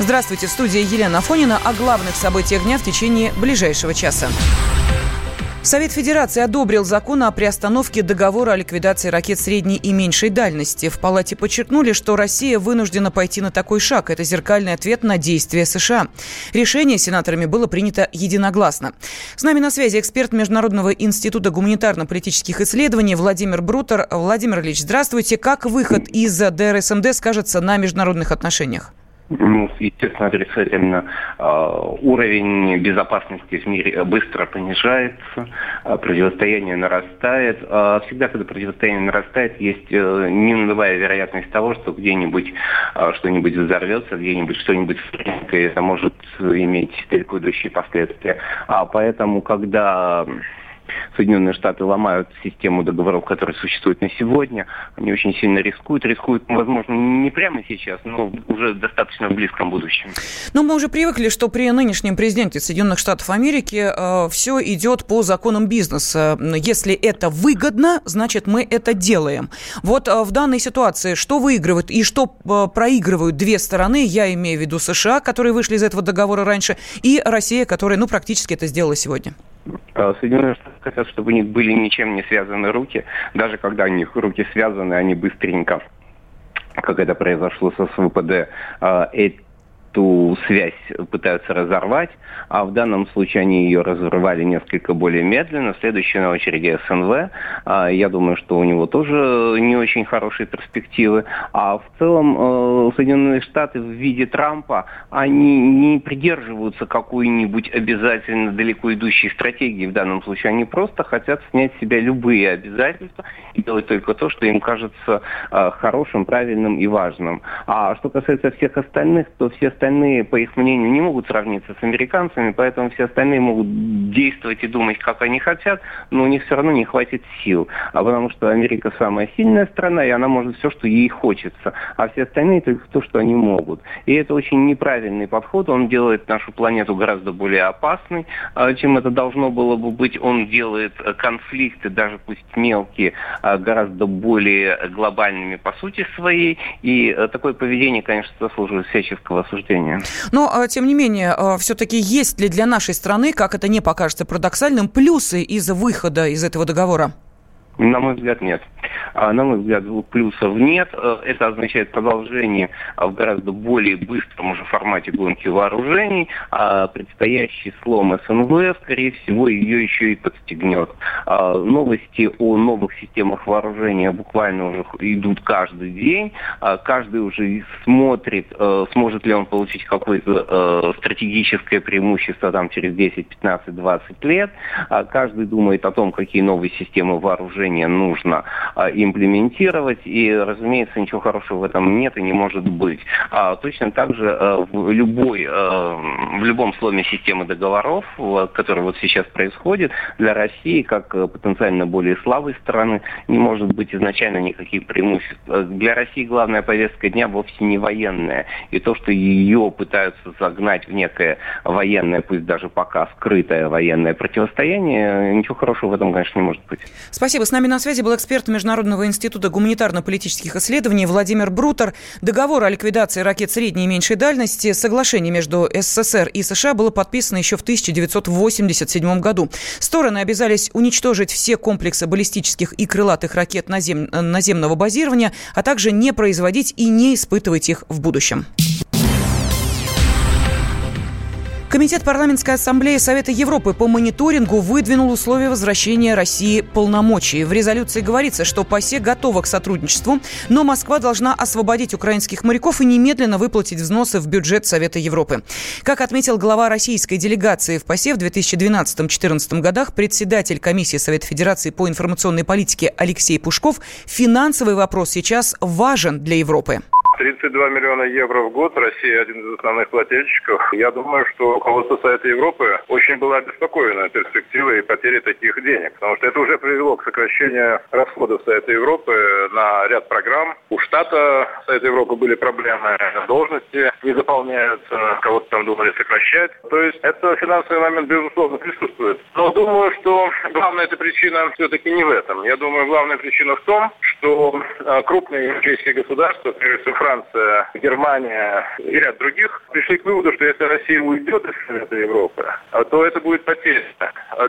Здравствуйте, в студии Елена Фонина о главных событиях дня в течение ближайшего часа. Совет Федерации одобрил закон о приостановке договора о ликвидации ракет средней и меньшей дальности. В Палате подчеркнули, что Россия вынуждена пойти на такой шаг. Это зеркальный ответ на действия США. Решение сенаторами было принято единогласно. С нами на связи эксперт Международного института гуманитарно-политических исследований Владимир Брутер. Владимир Ильич, здравствуйте. Как выход из ДРСМД скажется на международных отношениях? Ну, естественно, отрицательно. А, уровень безопасности в мире быстро понижается, а, противостояние нарастает. А, всегда, когда противостояние нарастает, есть э, ненулевая вероятность того, что где-нибудь что-нибудь взорвется, где-нибудь что-нибудь и это может иметь далеко идущие последствия. А поэтому, когда Соединенные Штаты ломают систему договоров, которые существуют на сегодня. Они очень сильно рискуют. Рискуют, возможно, не прямо сейчас, но уже достаточно в близком будущем. Но мы уже привыкли, что при нынешнем президенте Соединенных Штатов Америки э, все идет по законам бизнеса. Если это выгодно, значит, мы это делаем. Вот э, в данной ситуации что выигрывают и что э, проигрывают две стороны, я имею в виду США, которые вышли из этого договора раньше, и Россия, которая, ну, практически это сделала сегодня? А, Соединенные Штаты хотят, чтобы у них были ничем не связаны руки. Даже когда у них руки связаны, они быстренько как это произошло со СВПД, а, эту связь пытаются разорвать, а в данном случае они ее разорвали несколько более медленно. Следующая на очереди СНВ. А, я думаю, что у него тоже не очень хорошие перспективы. А в целом э, Соединенные Штаты в виде Трампа, они не придерживаются какой-нибудь обязательно далеко идущей стратегии в данном случае. Они просто хотят снять с себя любые обязательства и делать только то, что им кажется э, хорошим, правильным и важным. А что касается всех остальных, то все остальные остальные, по их мнению, не могут сравниться с американцами, поэтому все остальные могут действовать и думать, как они хотят, но у них все равно не хватит сил. А потому что Америка самая сильная страна, и она может все, что ей хочется, а все остальные только то, что они могут. И это очень неправильный подход, он делает нашу планету гораздо более опасной, а, чем это должно было бы быть. Он делает э, конфликты, даже пусть мелкие, а, гораздо более глобальными по сути своей, и э, такое поведение, конечно, заслуживает всяческого осуждения растения. Но, а, тем не менее, а, все-таки есть ли для нашей страны, как это не покажется парадоксальным, плюсы из выхода из этого договора? На мой взгляд, нет. А, на мой взгляд, плюсов нет. Э, это означает продолжение в гораздо более быстром уже формате гонки вооружений. А предстоящий слом СНВ, скорее всего, ее еще и подстегнет. А, новости о новых системах вооружения буквально уже идут каждый день. А, каждый уже смотрит, э, сможет ли он получить какое-то э, стратегическое преимущество там, через 10, 15, 20 лет. Каждый думает о том, какие новые системы вооружения нужно имплементировать, и, разумеется, ничего хорошего в этом нет и не может быть. А точно так же э, в, любой, э, в любом сломе системы договоров, который вот сейчас происходит, для России, как э, потенциально более слабой страны, не может быть изначально никаких преимуществ. Для России главная повестка дня вовсе не военная. И то, что ее пытаются загнать в некое военное, пусть даже пока скрытое военное противостояние, ничего хорошего в этом, конечно, не может быть. Спасибо. Нами на связи был эксперт Международного института гуманитарно-политических исследований Владимир Брутер. Договор о ликвидации ракет средней и меньшей дальности, соглашение между СССР и США было подписано еще в 1987 году. Стороны обязались уничтожить все комплексы баллистических и крылатых ракет назем... наземного базирования, а также не производить и не испытывать их в будущем. Комитет парламентской ассамблеи Совета Европы по мониторингу выдвинул условия возвращения России полномочий. В резолюции говорится, что ПАСЕ готова к сотрудничеству, но Москва должна освободить украинских моряков и немедленно выплатить взносы в бюджет Совета Европы. Как отметил глава российской делегации в ПАСЕ в 2012-2014 годах, председатель комиссии Совета Федерации по информационной политике Алексей Пушков, финансовый вопрос сейчас важен для Европы. 32 миллиона евро в год. Россия один из основных плательщиков. Я думаю, что руководство Совета Европы очень было обеспокоено перспективой потери таких денег. Потому что это уже привело к сокращению расходов Совета Европы на ряд программ. У штата Совета Европы были проблемы. Должности не заполняются. Кого-то там думали сокращать. То есть это финансовый момент, безусловно, присутствует. Но думаю, что главная эта причина все-таки не в этом. Я думаю, главная причина в том, что а, крупные европейские государства, прежде всего Франция, Германия и ряд других пришли к выводу, что если Россия уйдет из Совета Европы, то это будет потеря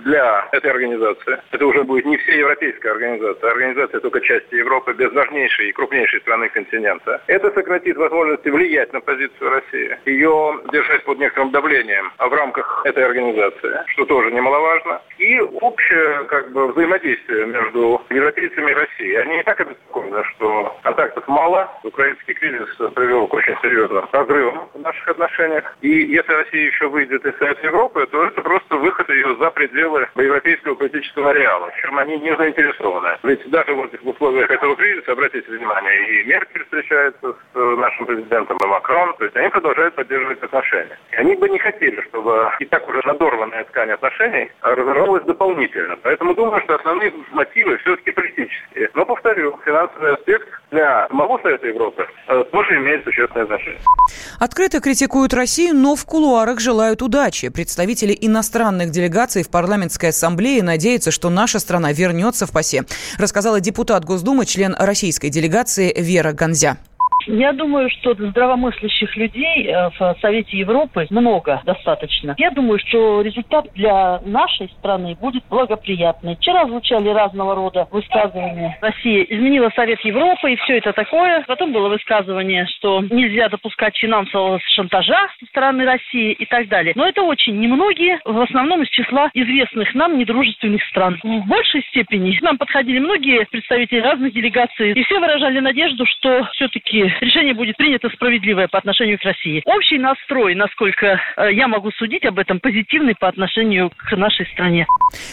для этой организации. Это уже будет не всеевропейская организация, а организация только части Европы без важнейшей и крупнейшей страны континента. Это сократит возможности влиять на позицию России, ее держать под некоторым давлением в рамках этой организации, что тоже немаловажно. И общее как бы, взаимодействие между европейцами и Россией. Они и так обеспокоены, что контактов мало. Украинский кризис привел к очень серьезным разрывам в наших отношениях. И если Россия еще выйдет из Совета Европы, то это просто выход ее за пределы европейского политического реала, в чем они не заинтересованы. Ведь даже вот в условиях этого кризиса, обратите внимание, и Меркель встречается с нашим президентом, и Макрон, то есть они продолжают поддерживать отношения. И они бы не хотели, чтобы и так уже надорванная ткань отношений разорвалась дополнительно. Поэтому думаю, что основные мотивы все-таки политические. Но, повторю, финансовый аспект для самого Совета Европы э, тоже имеет существенное значение. Открыто критикуют Россию, но в кулуарах желают удачи. Представители иностранных делегаций в парламентской ассамблее надеются, что наша страна вернется в ПАСЕ, рассказала депутат Госдумы, член российской делегации Вера Гонзя. Я думаю, что здравомыслящих людей э, в Совете Европы много, достаточно. Я думаю, что результат для нашей страны будет благоприятный. Вчера звучали разного рода высказывания. Россия изменила Совет Европы и все это такое. Потом было высказывание, что нельзя допускать финансового шантажа со стороны России и так далее. Но это очень немногие, в основном из числа известных нам недружественных стран. В большей степени к нам подходили многие представители разных делегаций, и все выражали надежду, что все-таки решение будет принято справедливое по отношению к России. Общий настрой, насколько э, я могу судить об этом, позитивный по отношению к нашей стране.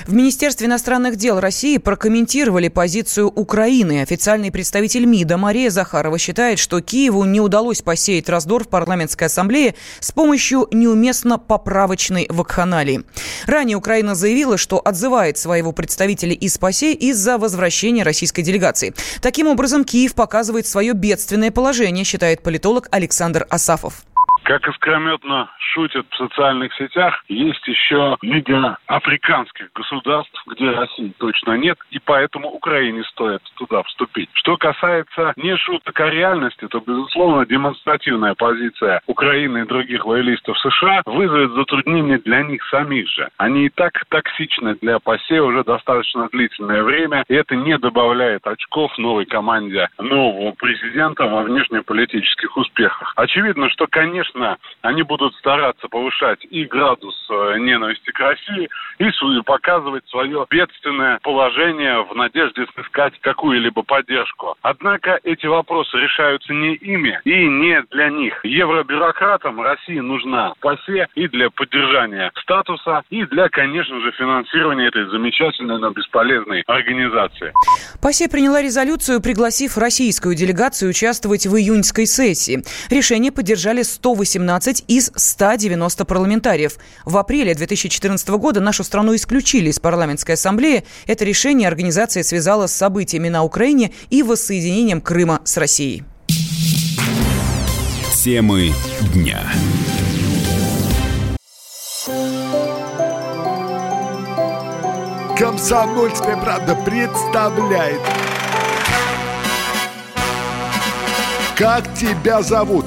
В Министерстве иностранных дел России прокомментировали позицию Украины. Официальный представитель МИДа Мария Захарова считает, что Киеву не удалось посеять раздор в парламентской ассамблее с помощью неуместно поправочной вакханалии. Ранее Украина заявила, что отзывает своего представителя из ПАСЕ из-за возвращения российской делегации. Таким образом, Киев показывает свое бедственное положение положение, считает политолог Александр Асафов. Как искрометно шутят в социальных сетях, есть еще лига африканских государств, где России точно нет, и поэтому Украине стоит туда вступить. Что касается не шуток, а реальности, то, безусловно, демонстративная позиция Украины и других лоялистов США вызовет затруднения для них самих же. Они и так токсичны для ПАСЕ уже достаточно длительное время, и это не добавляет очков новой команде нового президента во внешнеполитических успехах. Очевидно, что, конечно, конечно, они будут стараться повышать и градус э, ненависти к России, и показывать свое бедственное положение в надежде сыскать какую-либо поддержку. Однако эти вопросы решаются не ими и не для них. Евробюрократам России нужна ПАСЕ и для поддержания статуса, и для, конечно же, финансирования этой замечательной, но бесполезной организации. ПАСЕ приняла резолюцию, пригласив российскую делегацию участвовать в июньской сессии. Решение поддержали 180 118 из 190 парламентариев. В апреле 2014 года нашу страну исключили из парламентской ассамблеи. Это решение организация связала с событиями на Украине и воссоединением Крыма с Россией. Темы дня. Комсомольская правда представляет. Как тебя зовут?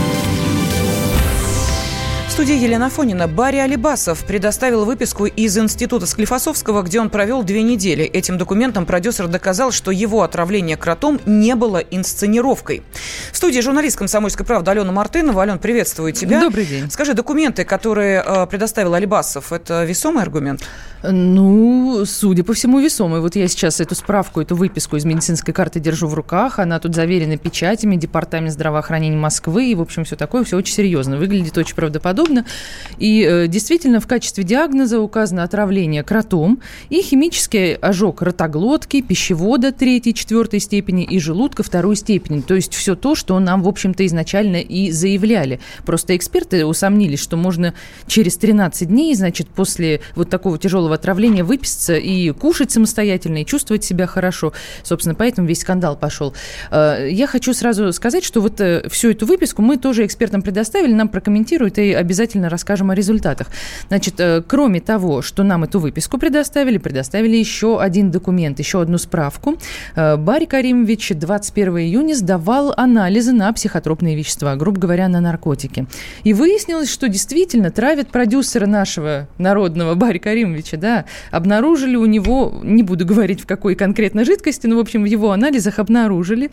В студии Елена Фонина. Барри Алибасов предоставил выписку из Института Склифосовского, где он провел две недели. Этим документом продюсер доказал, что его отравление кротом не было инсценировкой. В студии журналист «Комсомольской правды» Алена Мартынова. Ален, приветствую тебя. Добрый день. Скажи, документы, которые э, предоставил Алибасов, это весомый аргумент? Ну, судя по всему, весомый. Вот я сейчас эту справку, эту выписку из медицинской карты держу в руках. Она тут заверена печатями Департамент здравоохранения Москвы. И, в общем, все такое, все очень серьезно. Выглядит очень правдоподобно подобно. И э, действительно в качестве диагноза указано отравление кротом и химический ожог ротоглотки, пищевода третьей, четвертой степени и желудка второй степени. То есть все то, что нам, в общем-то, изначально и заявляли. Просто эксперты усомнились, что можно через 13 дней, значит, после вот такого тяжелого отравления выписаться и кушать самостоятельно, и чувствовать себя хорошо. Собственно, поэтому весь скандал пошел. Э, я хочу сразу сказать, что вот э, всю эту выписку мы тоже экспертам предоставили, нам прокомментируют и обязательно обязательно расскажем о результатах. Значит, э, кроме того, что нам эту выписку предоставили, предоставили еще один документ, еще одну справку. Э, Барри Каримович 21 июня сдавал анализы на психотропные вещества, грубо говоря, на наркотики. И выяснилось, что действительно травят продюсера нашего народного Барри Каримовича, да, обнаружили у него, не буду говорить в какой конкретно жидкости, но, в общем, в его анализах обнаружили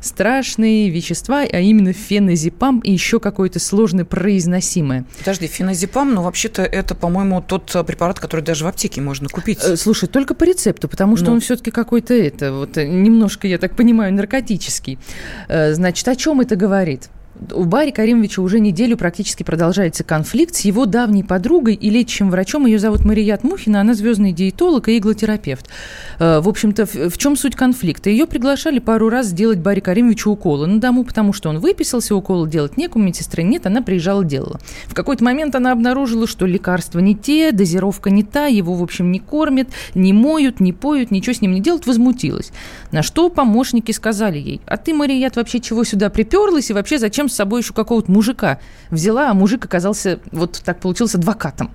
страшные вещества, а именно феназепам и еще какое-то сложно произносимое. Подожди, феназепам, ну, вообще-то это, по-моему, тот э, препарат, который даже в аптеке можно купить. Э, слушай, только по рецепту, потому что ну. он все-таки какой-то это, вот э, немножко, я так понимаю, наркотический. Значит, о чем это говорит? У Барри Каримовича уже неделю практически продолжается конфликт с его давней подругой и лечащим врачом. Ее зовут Марият Мухина, она звездный диетолог и иглотерапевт. Э, в общем-то, в чем суть конфликта? Ее приглашали пару раз сделать Барри Каримовичу уколы на дому, потому что он выписался, уколы делать некому, медсестры нет, она приезжала, делала. В какой-то момент она обнаружила, что лекарства не те, дозировка не та, его, в общем, не кормят, не моют, не поют, ничего с ним не делают, возмутилась. На что помощники сказали ей, а ты, Марият, вообще чего сюда приперлась и вообще зачем с собой еще какого-то мужика взяла, а мужик оказался, вот так получился, адвокатом.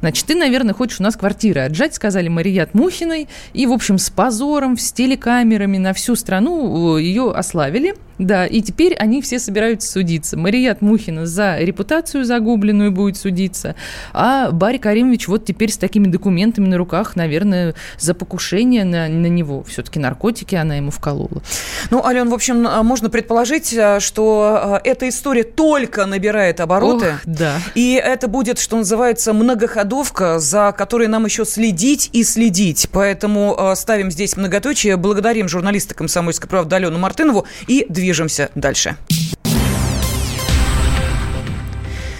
Значит, ты, наверное, хочешь у нас квартиры отжать, сказали Марият Мухиной. И, в общем, с позором, с телекамерами на всю страну э, ее ославили. Да, и теперь они все собираются судиться. Марият Мухина за репутацию загубленную будет судиться, а Барри Каримович вот теперь с такими документами на руках, наверное, за покушение на, на него. Все-таки наркотики она ему вколола. Ну, Ален, в общем, э, можно предположить, э, что эта история только набирает обороты. Ох, да. И это будет, что называется, многоходовая голодовка, за которой нам еще следить и следить. Поэтому ставим здесь многоточие. Благодарим журналиста «Комсомольской правды» Алену Мартынову и движемся дальше.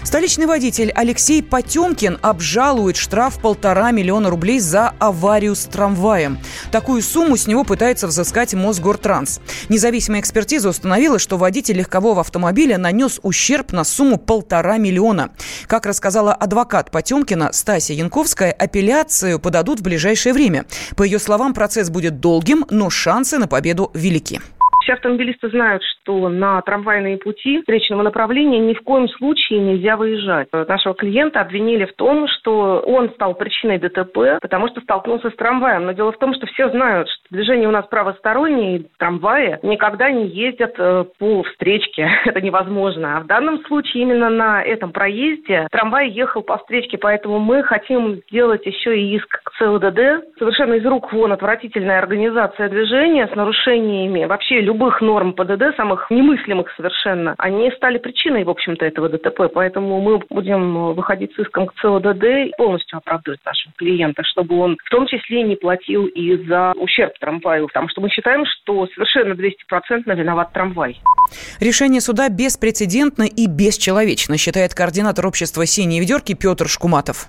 Столичный водитель Алексей Потемкин обжалует штраф полтора миллиона рублей за аварию с трамваем. Такую сумму с него пытается взыскать Мосгортранс. Независимая экспертиза установила, что водитель легкового автомобиля нанес ущерб на сумму полтора миллиона. Как рассказала адвокат Потемкина Стасия Янковская, апелляцию подадут в ближайшее время. По ее словам, процесс будет долгим, но шансы на победу велики. Все автомобилисты знают, что на трамвайные пути встречного направления ни в коем случае нельзя выезжать. Нашего клиента обвинили в том, что он стал причиной ДТП, потому что столкнулся с трамваем. Но дело в том, что все знают, что движение у нас правостороннее, трамваи никогда не ездят э, по встречке. Это невозможно. А в данном случае именно на этом проезде трамвай ехал по встречке, поэтому мы хотим сделать еще и иск к ЦЛДД. Совершенно из рук вон отвратительная организация движения с нарушениями вообще любых норм ПДД, самых немыслимых совершенно, они стали причиной, в общем-то, этого ДТП. Поэтому мы будем выходить с иском к ЦОДД и полностью оправдывать нашего клиента, чтобы он в том числе не платил и за ущерб трамваю. Потому что мы считаем, что совершенно 200% виноват трамвай. Решение суда беспрецедентно и бесчеловечно, считает координатор общества «Синие ведерки» Петр Шкуматов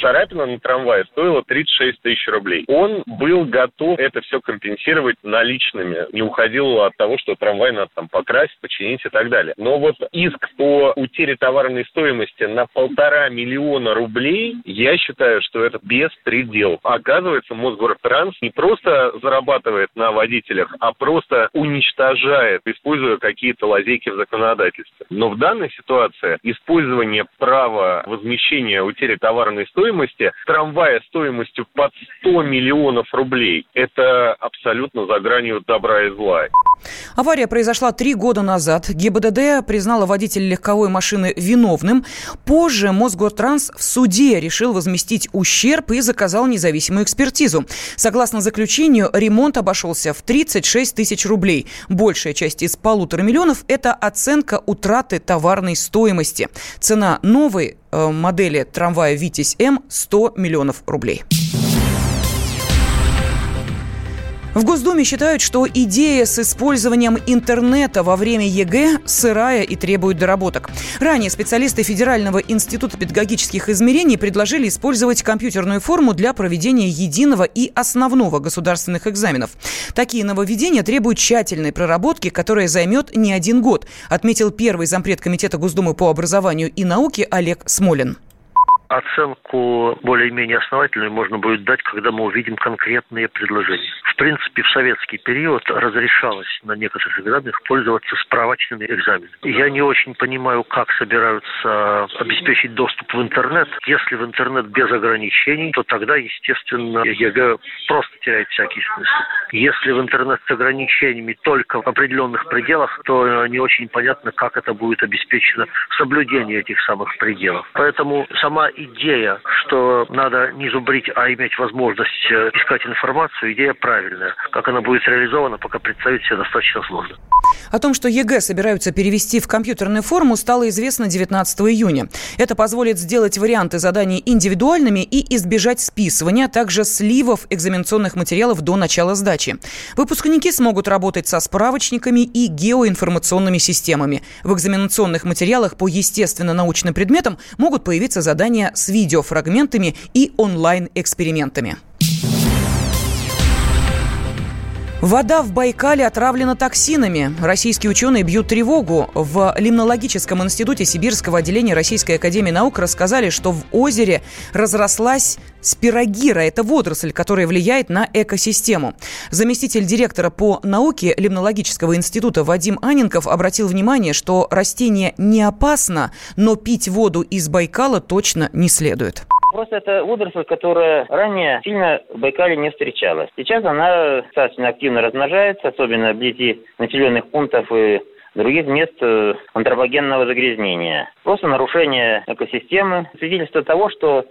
царапина на трамвае стоила 36 тысяч рублей. Он был готов это все компенсировать наличными, не уходил от того, что трамвай надо там покрасить, починить и так далее. Но вот иск по утере товарной стоимости на полтора миллиона рублей, я считаю, что это беспредел. Оказывается, Мосгортранс не просто зарабатывает на водителях, а просто уничтожает, используя какие-то лазейки в законодательстве. Но в данной ситуации использование права возмещения утери товарной стоимости стоимости трамвая стоимостью под 100 миллионов рублей. Это абсолютно за гранью добра и зла. Авария произошла три года назад. ГИБДД признала водителя легковой машины виновным. Позже Мосгортранс в суде решил возместить ущерб и заказал независимую экспертизу. Согласно заключению, ремонт обошелся в 36 тысяч рублей. Большая часть из полутора миллионов – это оценка утраты товарной стоимости. Цена новой э, модели трамвая «Витязь-М» – 100 миллионов рублей. В Госдуме считают, что идея с использованием интернета во время ЕГЭ сырая и требует доработок. Ранее специалисты Федерального института педагогических измерений предложили использовать компьютерную форму для проведения единого и основного государственных экзаменов. Такие нововведения требуют тщательной проработки, которая займет не один год, отметил первый зампред Комитета Госдумы по образованию и науке Олег Смолин. Оценку более-менее основательную можно будет дать, когда мы увидим конкретные предложения. В принципе, в советский период разрешалось на некоторых экзаменах пользоваться справочными экзаменами. Я не очень понимаю, как собираются обеспечить доступ в интернет. Если в интернет без ограничений, то тогда, естественно, ЕГЭ просто теряет всякий смысл. Если в интернет с ограничениями только в определенных пределах, то не очень понятно, как это будет обеспечено соблюдение этих самых пределов. Поэтому сама идея, что надо не зубрить, а иметь возможность э, искать информацию, идея правильная. Как она будет реализована, пока представить себе достаточно сложно. О том, что ЕГЭ собираются перевести в компьютерную форму, стало известно 19 июня. Это позволит сделать варианты заданий индивидуальными и избежать списывания, а также сливов экзаменационных материалов до начала сдачи. Выпускники смогут работать со справочниками и геоинформационными системами. В экзаменационных материалах по естественно-научным предметам могут появиться задания с видеофрагментами и онлайн-экспериментами. Вода в Байкале отравлена токсинами. Российские ученые бьют тревогу. В Лимнологическом институте Сибирского отделения Российской академии наук рассказали, что в озере разрослась спирогира. Это водоросль, которая влияет на экосистему. Заместитель директора по науке Лимнологического института Вадим Аненков обратил внимание, что растение не опасно, но пить воду из Байкала точно не следует. Просто это водоросль, которая ранее сильно в Байкале не встречалась. Сейчас она достаточно активно размножается, особенно вблизи населенных пунктов и других мест э, антропогенного загрязнения. Просто нарушение экосистемы, свидетельство того, что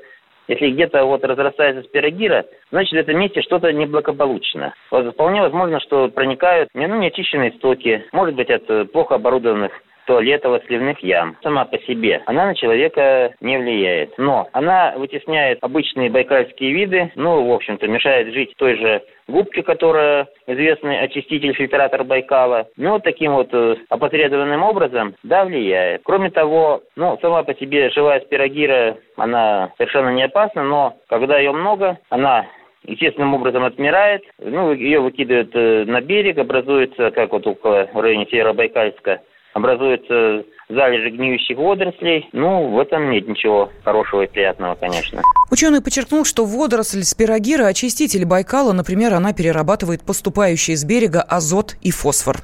если где-то вот разрастается спирогира, значит в этом месте что-то неблагополучно. Вот вполне возможно, что проникают ну, неочищенные стоки, может быть от плохо оборудованных туалетов, сливных ям. Сама по себе она на человека не влияет. Но она вытесняет обычные байкальские виды, ну, в общем-то, мешает жить той же губке, которая известный очиститель, фильтратор Байкала. Ну, таким вот э, опосредованным образом, да, влияет. Кроме того, ну, сама по себе живая спирогира, она совершенно не опасна, но когда ее много, она естественным образом отмирает, ну, ее выкидывают э, на берег, образуется, как вот около в районе Северобайкальска, образуются залежи гниющих водорослей. Ну, в этом нет ничего хорошего и приятного, конечно. Ученый подчеркнул, что водоросль спирогира – очиститель Байкала. Например, она перерабатывает поступающий с берега азот и фосфор.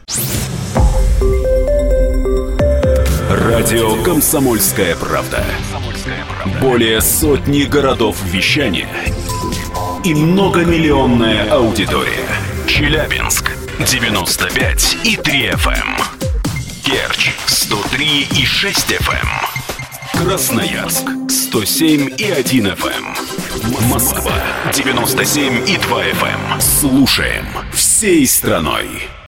Радио «Комсомольская правда». Более сотни городов вещания и многомиллионная аудитория. Челябинск 95 и 3 FM. Керчь 103 и 6 FM. Эм. Красноярск 107 и 1 FM. Эм. Москва 97 и 2 FM. Эм. Слушаем всей страной.